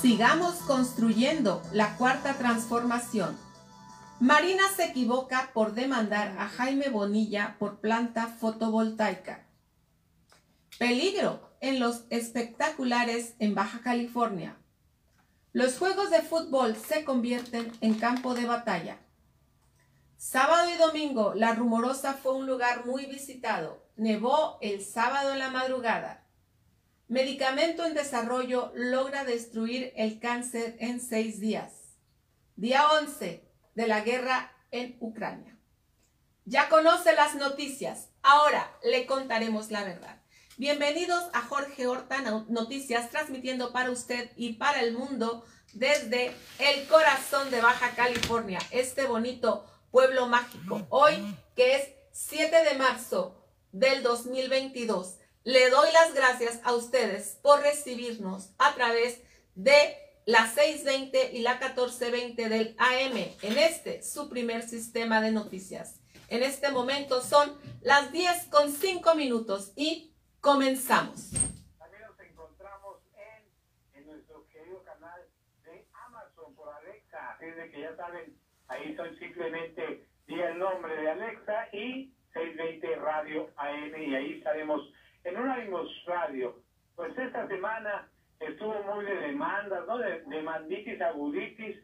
Sigamos construyendo la cuarta transformación. Marina se equivoca por demandar a Jaime Bonilla por planta fotovoltaica. Peligro en los espectaculares en Baja California. Los juegos de fútbol se convierten en campo de batalla. Sábado y domingo, la rumorosa fue un lugar muy visitado. Nevó el sábado en la madrugada. Medicamento en desarrollo logra destruir el cáncer en seis días. Día 11 de la guerra en Ucrania. Ya conoce las noticias. Ahora le contaremos la verdad. Bienvenidos a Jorge Horta Noticias, transmitiendo para usted y para el mundo desde el corazón de Baja California, este bonito pueblo mágico. Hoy, que es 7 de marzo del 2022. Le doy las gracias a ustedes por recibirnos a través de la 620 y la 1420 del AM en este, su primer sistema de noticias. En este momento son las 10 con 5 minutos y comenzamos. También nos encontramos en, en nuestro querido canal de Amazon por Alexa. Así de que ya saben, ahí son simplemente di el nombre de Alexa y 620 Radio AM y ahí estaremos en Unánimos Radio, pues esta semana estuvo muy de demandas, ¿no? De demanditis aguditis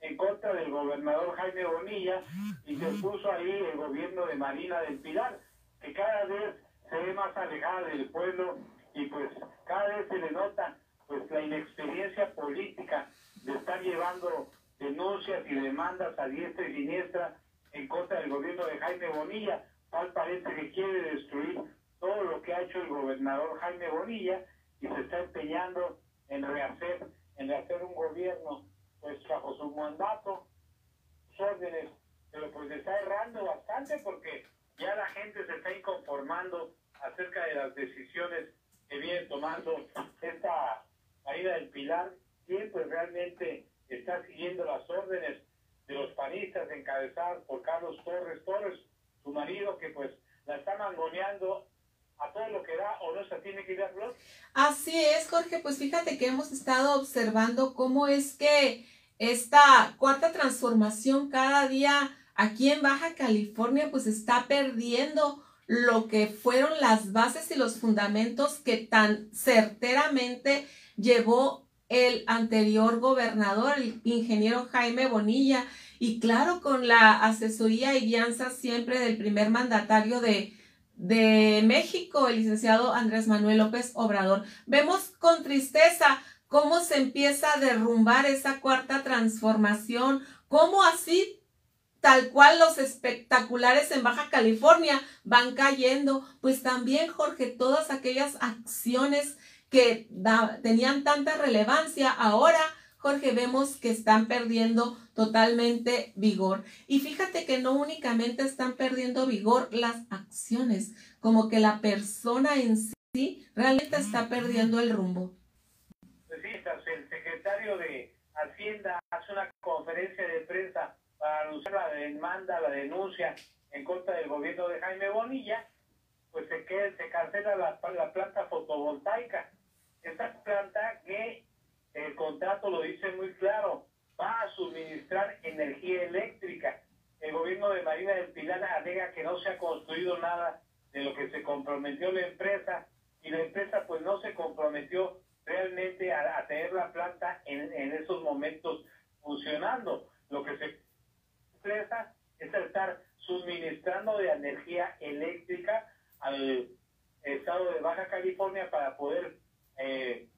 en contra del gobernador Jaime Bonilla y se puso ahí el gobierno de Marina del Pilar, que cada vez se ve más alejada del pueblo y pues cada vez se le nota pues la inexperiencia política de estar llevando denuncias y demandas a diestra y siniestra en contra del gobierno de Jaime Bonilla, tal parece que quiere destruir todo lo que ha hecho el gobernador Jaime Bonilla y se está empeñando en rehacer, en rehacer un gobierno pues bajo su mandato, sus órdenes, pero pues está errando bastante porque ya la gente se está inconformando acerca de las decisiones que viene tomando esta caída del Pilar, y pues realmente está siguiendo las órdenes de los panistas encabezados por Carlos Torres Torres, su marido que pues la está mangoneando a todo lo que da o no se tiene que dar Así es, Jorge, pues fíjate que hemos estado observando cómo es que esta cuarta transformación cada día aquí en Baja California pues está perdiendo lo que fueron las bases y los fundamentos que tan certeramente llevó el anterior gobernador, el ingeniero Jaime Bonilla, y claro, con la asesoría y guianza siempre del primer mandatario de, de México, el licenciado Andrés Manuel López Obrador. Vemos con tristeza cómo se empieza a derrumbar esa cuarta transformación, cómo así tal cual los espectaculares en Baja California van cayendo, pues también Jorge, todas aquellas acciones que tenían tanta relevancia ahora Jorge, vemos que están perdiendo totalmente vigor. Y fíjate que no únicamente están perdiendo vigor las acciones, como que la persona en sí realmente está perdiendo el rumbo. Pues sí, el secretario de Hacienda hace una conferencia de prensa para anunciar la demanda, la denuncia en contra del gobierno de Jaime Bonilla, pues se, queda, se cancela la, la planta fotovoltaica. Esta planta que el contrato lo dice muy claro, va a suministrar energía eléctrica. El gobierno de Marina del Pilar alega que no se ha construido nada de lo que se comprometió la empresa y la empresa pues no se comprometió realmente a, tener la planta en, esos momentos funcionando. Lo que se empresa es estar suministrando de energía eléctrica al estado de Baja California para poder eh,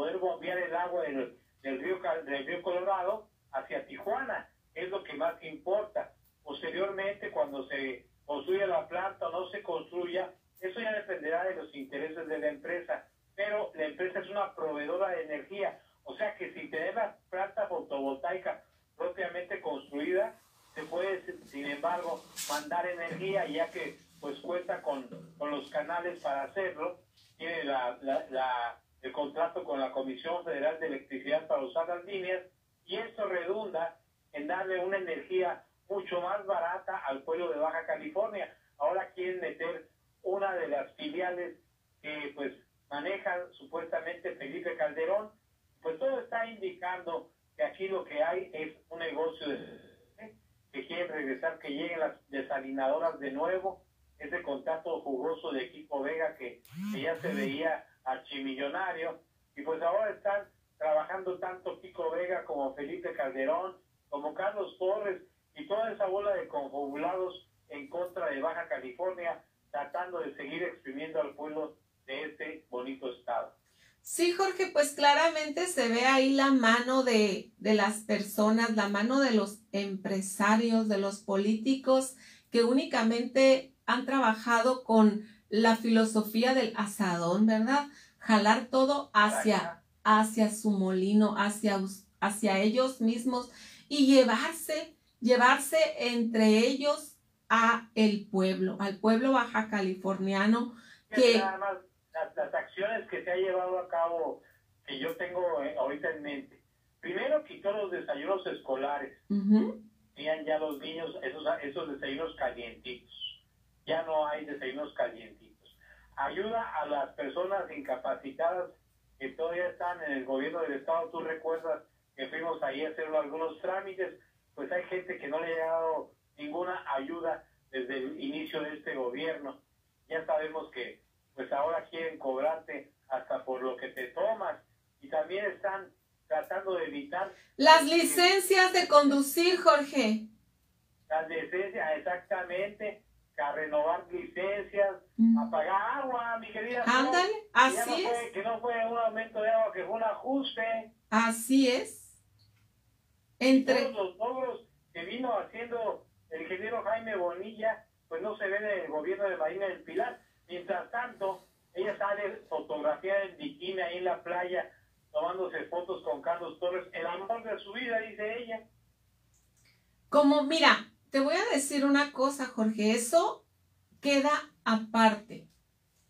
poder bombear el agua del, río, del río Colorado hacia Tijuana. Es lo que más importa. Posteriormente, cuando se construya la planta o no se construya, eso ya dependerá de los intereses de la empresa. Pero la empresa es una proveedora de energía. O sea que si tener la planta fotovoltaica propiamente construida, se puede, sin embargo, mandar energía, ya que pues cuenta con, con los canales para hacerlo, tiene la el contrato con la Comisión Federal de Electricidad para usar las líneas y esto redunda en darle una energía mucho más barata al pueblo de Baja California. Ahora quieren meter una de las filiales que pues maneja supuestamente Felipe Calderón pues todo está indicando que aquí lo que hay es un negocio que quieren regresar, que lleguen las desalinadoras de nuevo, ese contacto jugoso de equipo Vega que, que ya se veía archimillonario, y pues ahora están trabajando tanto Pico Vega como Felipe Calderón, como Carlos Torres y toda esa bola de confabulados en contra de Baja California, tratando de seguir exprimiendo al pueblo de este bonito estado. Sí, Jorge, pues claramente se ve ahí la mano de, de las personas, la mano de los empresarios, de los políticos que únicamente han trabajado con la filosofía del asadón, ¿verdad? Jalar todo hacia, hacia su molino, hacia, hacia ellos mismos y llevarse, llevarse entre ellos a el pueblo, al pueblo baja californiano que... las, acciones que se ha llevado a cabo que yo tengo eh, ahorita en mente. Primero quitó los desayunos escolares. Tenían ya los niños esos, esos desayunos calientitos. Ya no hay desayunos calientitos. Ayuda a las personas incapacitadas que todavía están en el gobierno del estado. Tú recuerdas que fuimos ahí a hacer algunos trámites, pues hay gente que no le ha dado ninguna ayuda desde el inicio de este gobierno. Ya sabemos que pues ahora quieren cobrarte hasta por lo que te tomas y también están tratando de evitar las licencias de conducir, Jorge. Las licencias, exactamente, a renovar licencias, mm. a pagar agua, mi querida. Ándale, así es. que no fue un aumento de agua, que fue un ajuste. Así es. Entre... Todos los logros que vino haciendo el ingeniero Jaime Bonilla, pues no se ven en el gobierno de Marina del Pilar. Mientras tanto, ella sale fotografiada en bikini ahí en la playa, tomándose fotos con Carlos Torres, el amor de su vida, dice ella. Como, mira, te voy a decir una cosa, Jorge, eso queda aparte.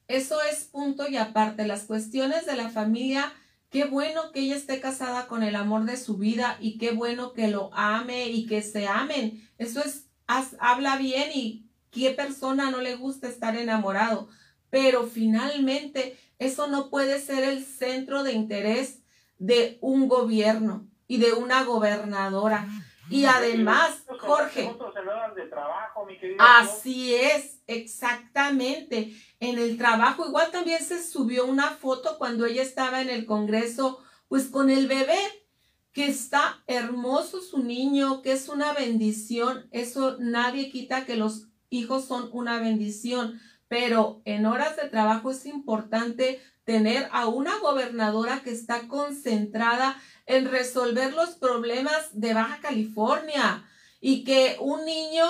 Eso es punto y aparte. Las cuestiones de la familia Qué bueno que ella esté casada con el amor de su vida y qué bueno que lo ame y que se amen. Eso es, habla bien y qué persona no le gusta estar enamorado. Pero finalmente eso no puede ser el centro de interés de un gobierno y de una gobernadora. Y además, Jorge, así es, exactamente. En el trabajo, igual también se subió una foto cuando ella estaba en el Congreso, pues con el bebé, que está hermoso su niño, que es una bendición. Eso nadie quita que los hijos son una bendición, pero en horas de trabajo es importante tener a una gobernadora que está concentrada en resolver los problemas de Baja California y que un niño,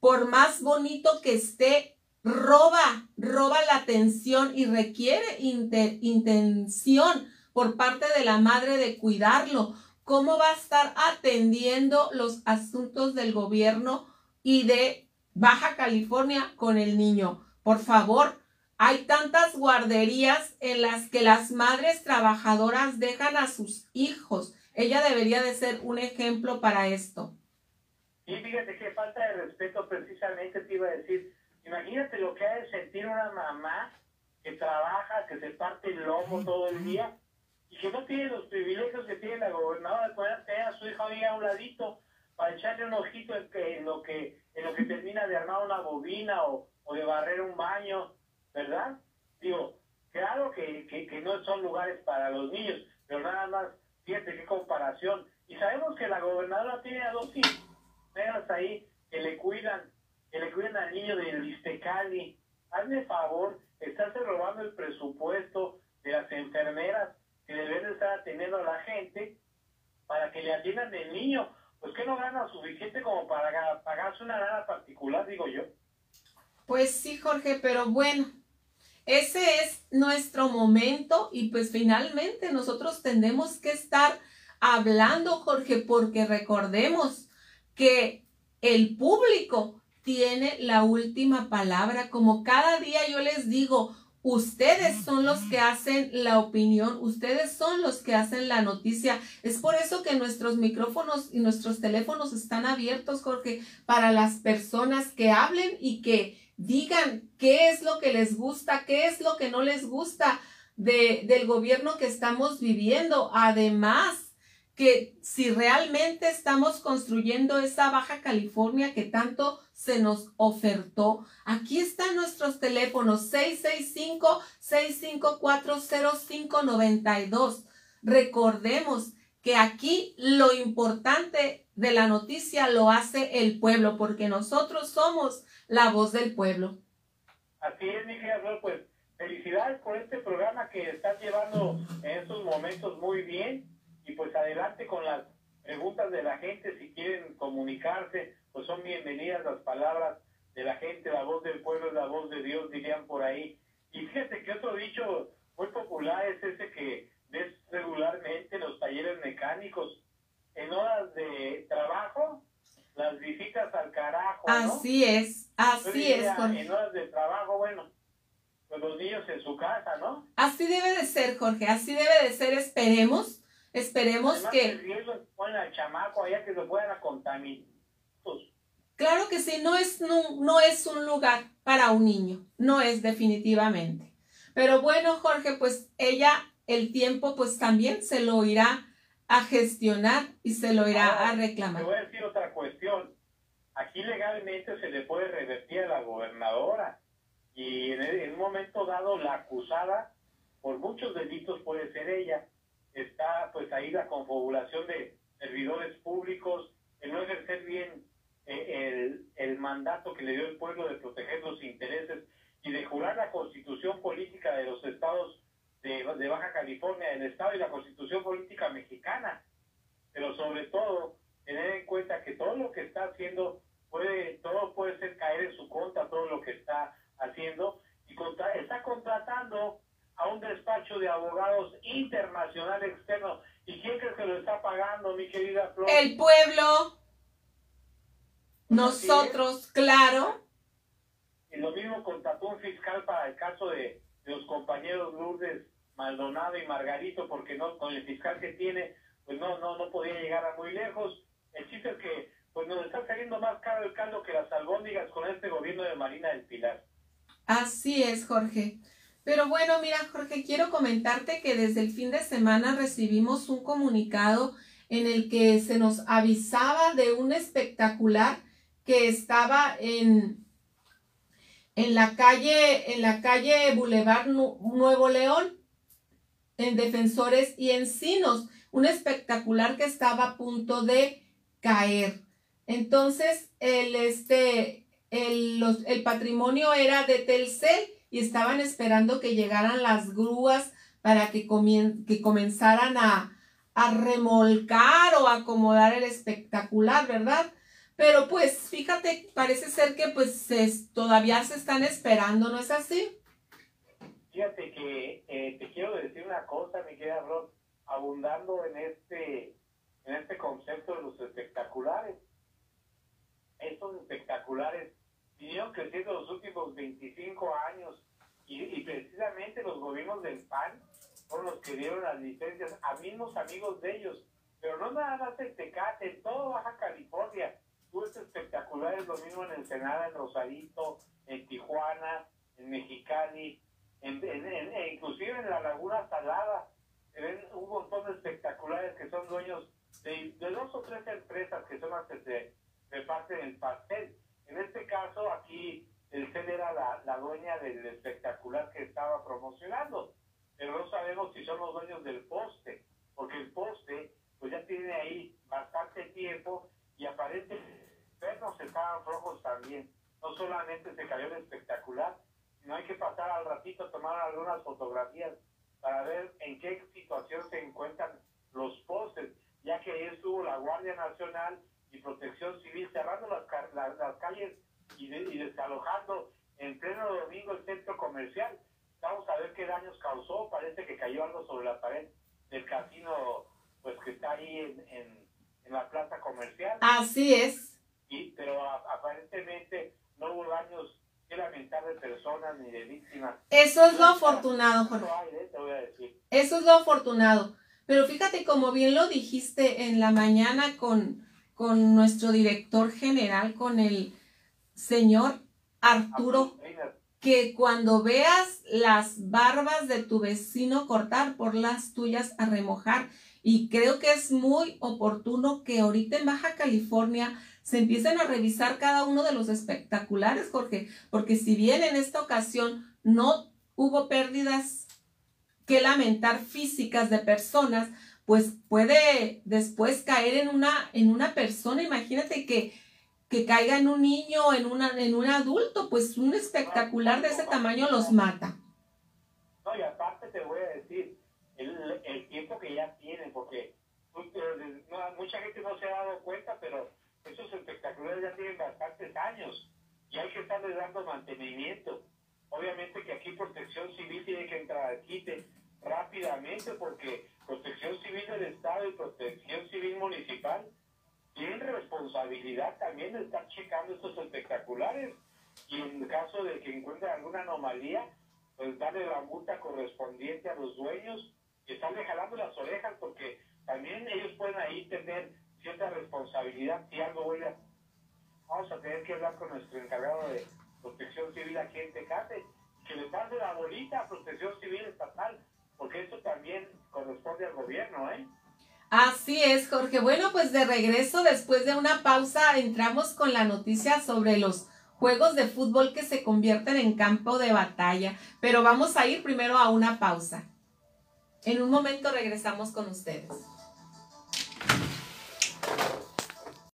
por más bonito que esté, roba, roba la atención y requiere intención por parte de la madre de cuidarlo. ¿Cómo va a estar atendiendo los asuntos del gobierno y de Baja California con el niño? Por favor, hay tantas guarderías en las que las madres trabajadoras dejan a sus hijos. Ella debería de ser un ejemplo para esto. Y fíjate qué falta de respeto precisamente te iba a decir. Imagínate lo que ha de sentir una mamá que trabaja, que se parte el lomo todo el día y que no tiene los privilegios que tiene la gobernadora de poder tener a su hija ahí a un ladito para echarle un ojito en, que, en lo que en lo que termina de armar una bobina o, o de barrer un baño ¿verdad? Digo, claro que, que, no son lugares para los niños, pero nada más, fíjate qué comparación. Y sabemos que la gobernadora tiene a dos hijos ahí que le cuidan, que le cuidan al niño del Istecali. Hazme favor, estás robando el presupuesto de las enfermeras que deben estar atendiendo a la gente para que le atiendan el niño. Pues que no gana suficiente como para pagarse una lana particular, digo yo. Pues sí, Jorge, pero bueno, ese es nuestro momento y pues finalmente nosotros tenemos que estar hablando, Jorge, porque recordemos que el público tiene la última palabra. Como cada día yo les digo, ustedes son los que hacen la opinión, ustedes son los que hacen la noticia. Es por eso que nuestros micrófonos y nuestros teléfonos están abiertos, Jorge, para las personas que hablen y que digan qué es lo que les gusta, qué es lo que no les gusta. de, del gobierno que estamos viviendo. Además, que si realmente estamos construyendo esa Baja California que tanto se nos ofertó, aquí están nuestros teléfonos 665-6540592. Recordemos que aquí lo importante de la noticia lo hace el pueblo, porque nosotros somos la voz del pueblo. Así es, mi querida pues felicidades por este programa que estás llevando en estos momentos muy bien y pues adelante con las preguntas de la gente, si quieren comunicarse, pues son bienvenidas las palabras de la gente, la voz del pueblo es la voz de Dios, dirían por ahí. Y fíjate que otro dicho muy popular es ese que ves regularmente en los talleres mecánicos, en horas de trabajo, las visitas al carajo. Así es, así es. En horas de trabajo, bueno, pues los niños en su casa, ¿no? Así debe de ser, Jorge, así debe de ser, esperemos Esperemos que... Claro que sí, no es, no, no es un lugar para un niño, no es definitivamente. Pero bueno, Jorge, pues ella el tiempo pues también se lo irá a gestionar y se lo irá a reclamar. Te voy a decir otra cuestión. Aquí legalmente se le puede revertir a la gobernadora y en un momento dado la acusada por muchos delitos puede ser ella está pues ahí la confabulación de servidores públicos, el no ejercer bien eh, el, mandato que le dio el pueblo de proteger los intereses y de jurar la constitución política de los estados de, Baja California, el estado y la constitución política mexicana. Pero sobre todo, tener en cuenta que todo lo que está haciendo puede, todo puede ser caer en su contra, todo lo que está haciendo, y está contratando a un despacho de abogados internacional externo. ¿Y quién crees que lo está pagando, mi querida Flor? El pueblo. Nosotros, claro. Y lo mismo contrató un fiscal para el caso de, los compañeros Lourdes Maldonado y Margarito, porque no con el fiscal que tiene, pues no, no, no podía llegar a muy lejos. El chiste es que pues nos está saliendo más caro el caldo que las albóndigas con este gobierno de Marina del Pilar. Así es, Jorge. Pero bueno, mira, Jorge, quiero comentarte que desde el fin de semana recibimos un comunicado en el que se nos avisaba de un espectacular que estaba en, en la calle, en la calle Boulevard Nuevo León, en Defensores y Encinos, un espectacular que estaba a punto de caer. Entonces, el, este, el, el patrimonio era de Telcel y estaban esperando que llegaran las grúas para que, que comenzaran a, a remolcar o acomodar el espectacular, ¿verdad? Pero pues fíjate, parece ser que pues todavía se están esperando, ¿no es así? Fíjate que eh, te quiero decir una cosa, mi querida Rod, abundando en este, en este concepto de los espectaculares. Estos espectaculares vinieron creciendo los últimos 25 años y, precisamente los gobiernos del PAN fueron los que dieron las licencias a mismos amigos de ellos. Pero no nada más en Tecate, en todo Baja California. Tú es espectacular, es lo mismo en Ensenada, en Rosarito, en Tijuana, en Mexicali, en, e inclusive en la Laguna Salada. Se ven un montón de espectaculares que son dueños de, dos o tres empresas que son las que se reparten el pastel. En este caso, aquí el CEL era la, dueña del espectacular que estaba promocionando, pero no sabemos si son los dueños del poste, porque el poste pues ya tiene ahí bastante tiempo y aparentemente perros estaban rojos también. No solamente se cayó el espectacular, sino hay que pasar al ratito a tomar algunas fotografías para ver en qué situación se encuentran los postes, ya que ahí estuvo la Guardia Nacional y Protección Civil cerrando las, las calles y, desalojando en pleno domingo el centro comercial. Vamos a ver qué daños causó. Parece que cayó algo sobre la pared del casino, pues que está ahí en, en, la plaza comercial. Así es. Y, pero aparentemente no hubo daños que lamentar de personas ni de víctimas. Eso es lo afortunado, Jorge. Eso es lo afortunado. Pero fíjate, como bien lo dijiste en la mañana con, con nuestro director general, con el señor Arturo, que cuando veas las barbas de tu vecino cortar por las tuyas a remojar. Y creo que es muy oportuno que ahorita en Baja California se empiecen a revisar cada uno de los espectaculares, Jorge, porque si bien en esta ocasión no hubo pérdidas que lamentar físicas de personas, pues puede después caer en una, en una persona. Imagínate que, que caiga en un niño, en, una, en un adulto, pues un espectacular de ese tamaño los mata. No, y te voy a decir, el, tiempo que ya tienen, porque mucha gente no se ha dado cuenta, pero esos espectaculares ya tienen bastantes años y hay que estarles dando mantenimiento. Obviamente que aquí Protección Civil tiene que entrar al quite rápidamente porque Protección Civil del Estado y Protección Civil Municipal tienen responsabilidad también de estar checando estos espectaculares y en caso de que encuentren alguna anomalía, pues darle la multa correspondiente a los dueños y estarle jalando las orejas porque también ellos pueden ahí tener cierta responsabilidad si algo voy a... Vamos a tener que hablar con nuestro encargado de protección civil aquí en Tecate, que le pase la bolita a protección civil estatal, porque eso también corresponde al gobierno, ¿eh? Así es, Jorge. Bueno, pues de regreso, después de una pausa, entramos con la noticia sobre los juegos de fútbol que se convierten en campo de batalla. Pero vamos a ir primero a una pausa. En un momento regresamos con ustedes.